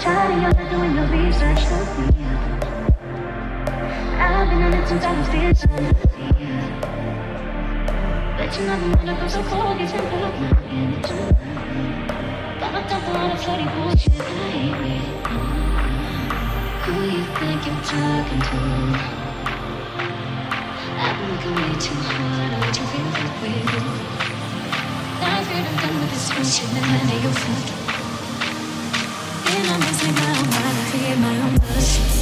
tired of you not doing your research for me. I've been on it since I was this But you're not the one that comes so cold, gets me broken into Got my top on a floating bullshit, I hate me Who you think you're talking to? I've been looking way too hard, way too real with you Now I feel I'm done with this bullshit. and I know you're fucking my own version.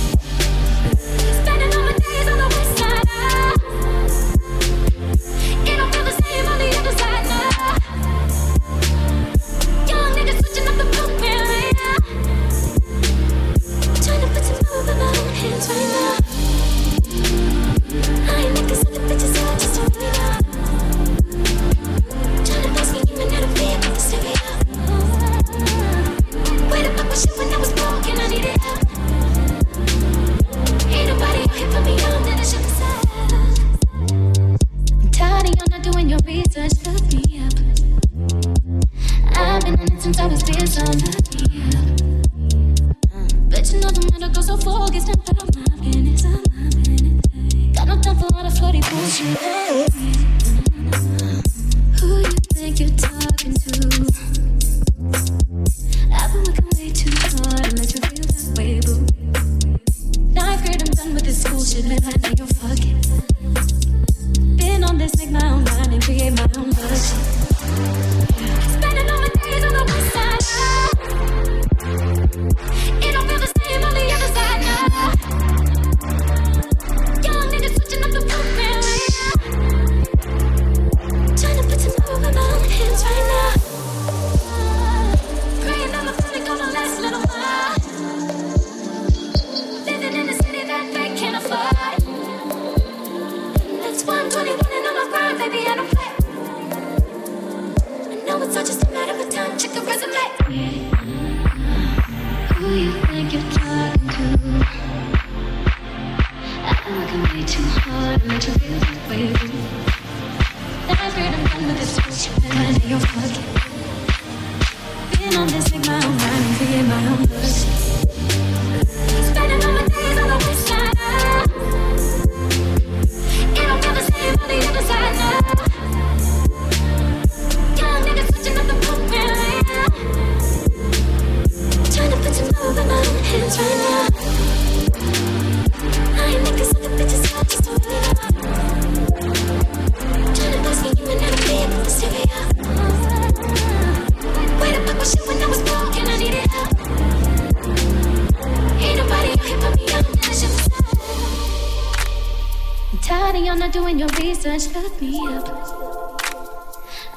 Buddy, you're not doing your research. Look me up.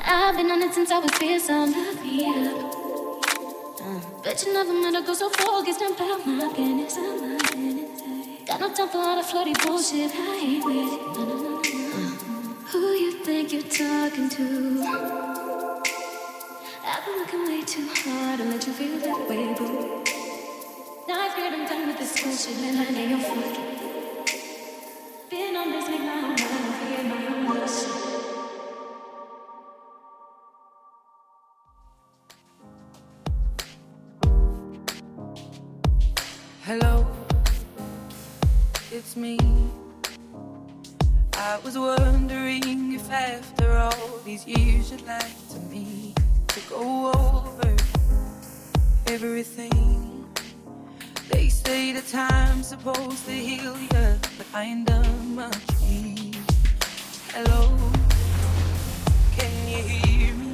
I've been on it since I was fearsome. Look me up. Uh, but you never met a girl so focused about my business. My business. Got no time for all the flirty bullshit. I ain't with it. Who you think you're talking to? I've been looking way too hard to let you feel that way, boo. Now I've heard I'm done with this bullshit, and I know you're fucking. Hello, it's me. I was wondering if after all these years you'd like to me to go over everything say the time's supposed to heal you, but I ain't done much. Need. Hello, can you hear me?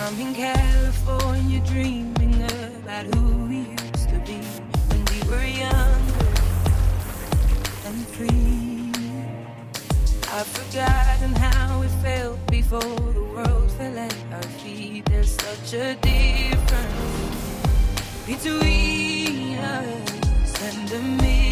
I'm in California dreaming about who we used to be when we were younger and free. I've forgotten how it felt before the world fell at our feet. There's such a difference between us and a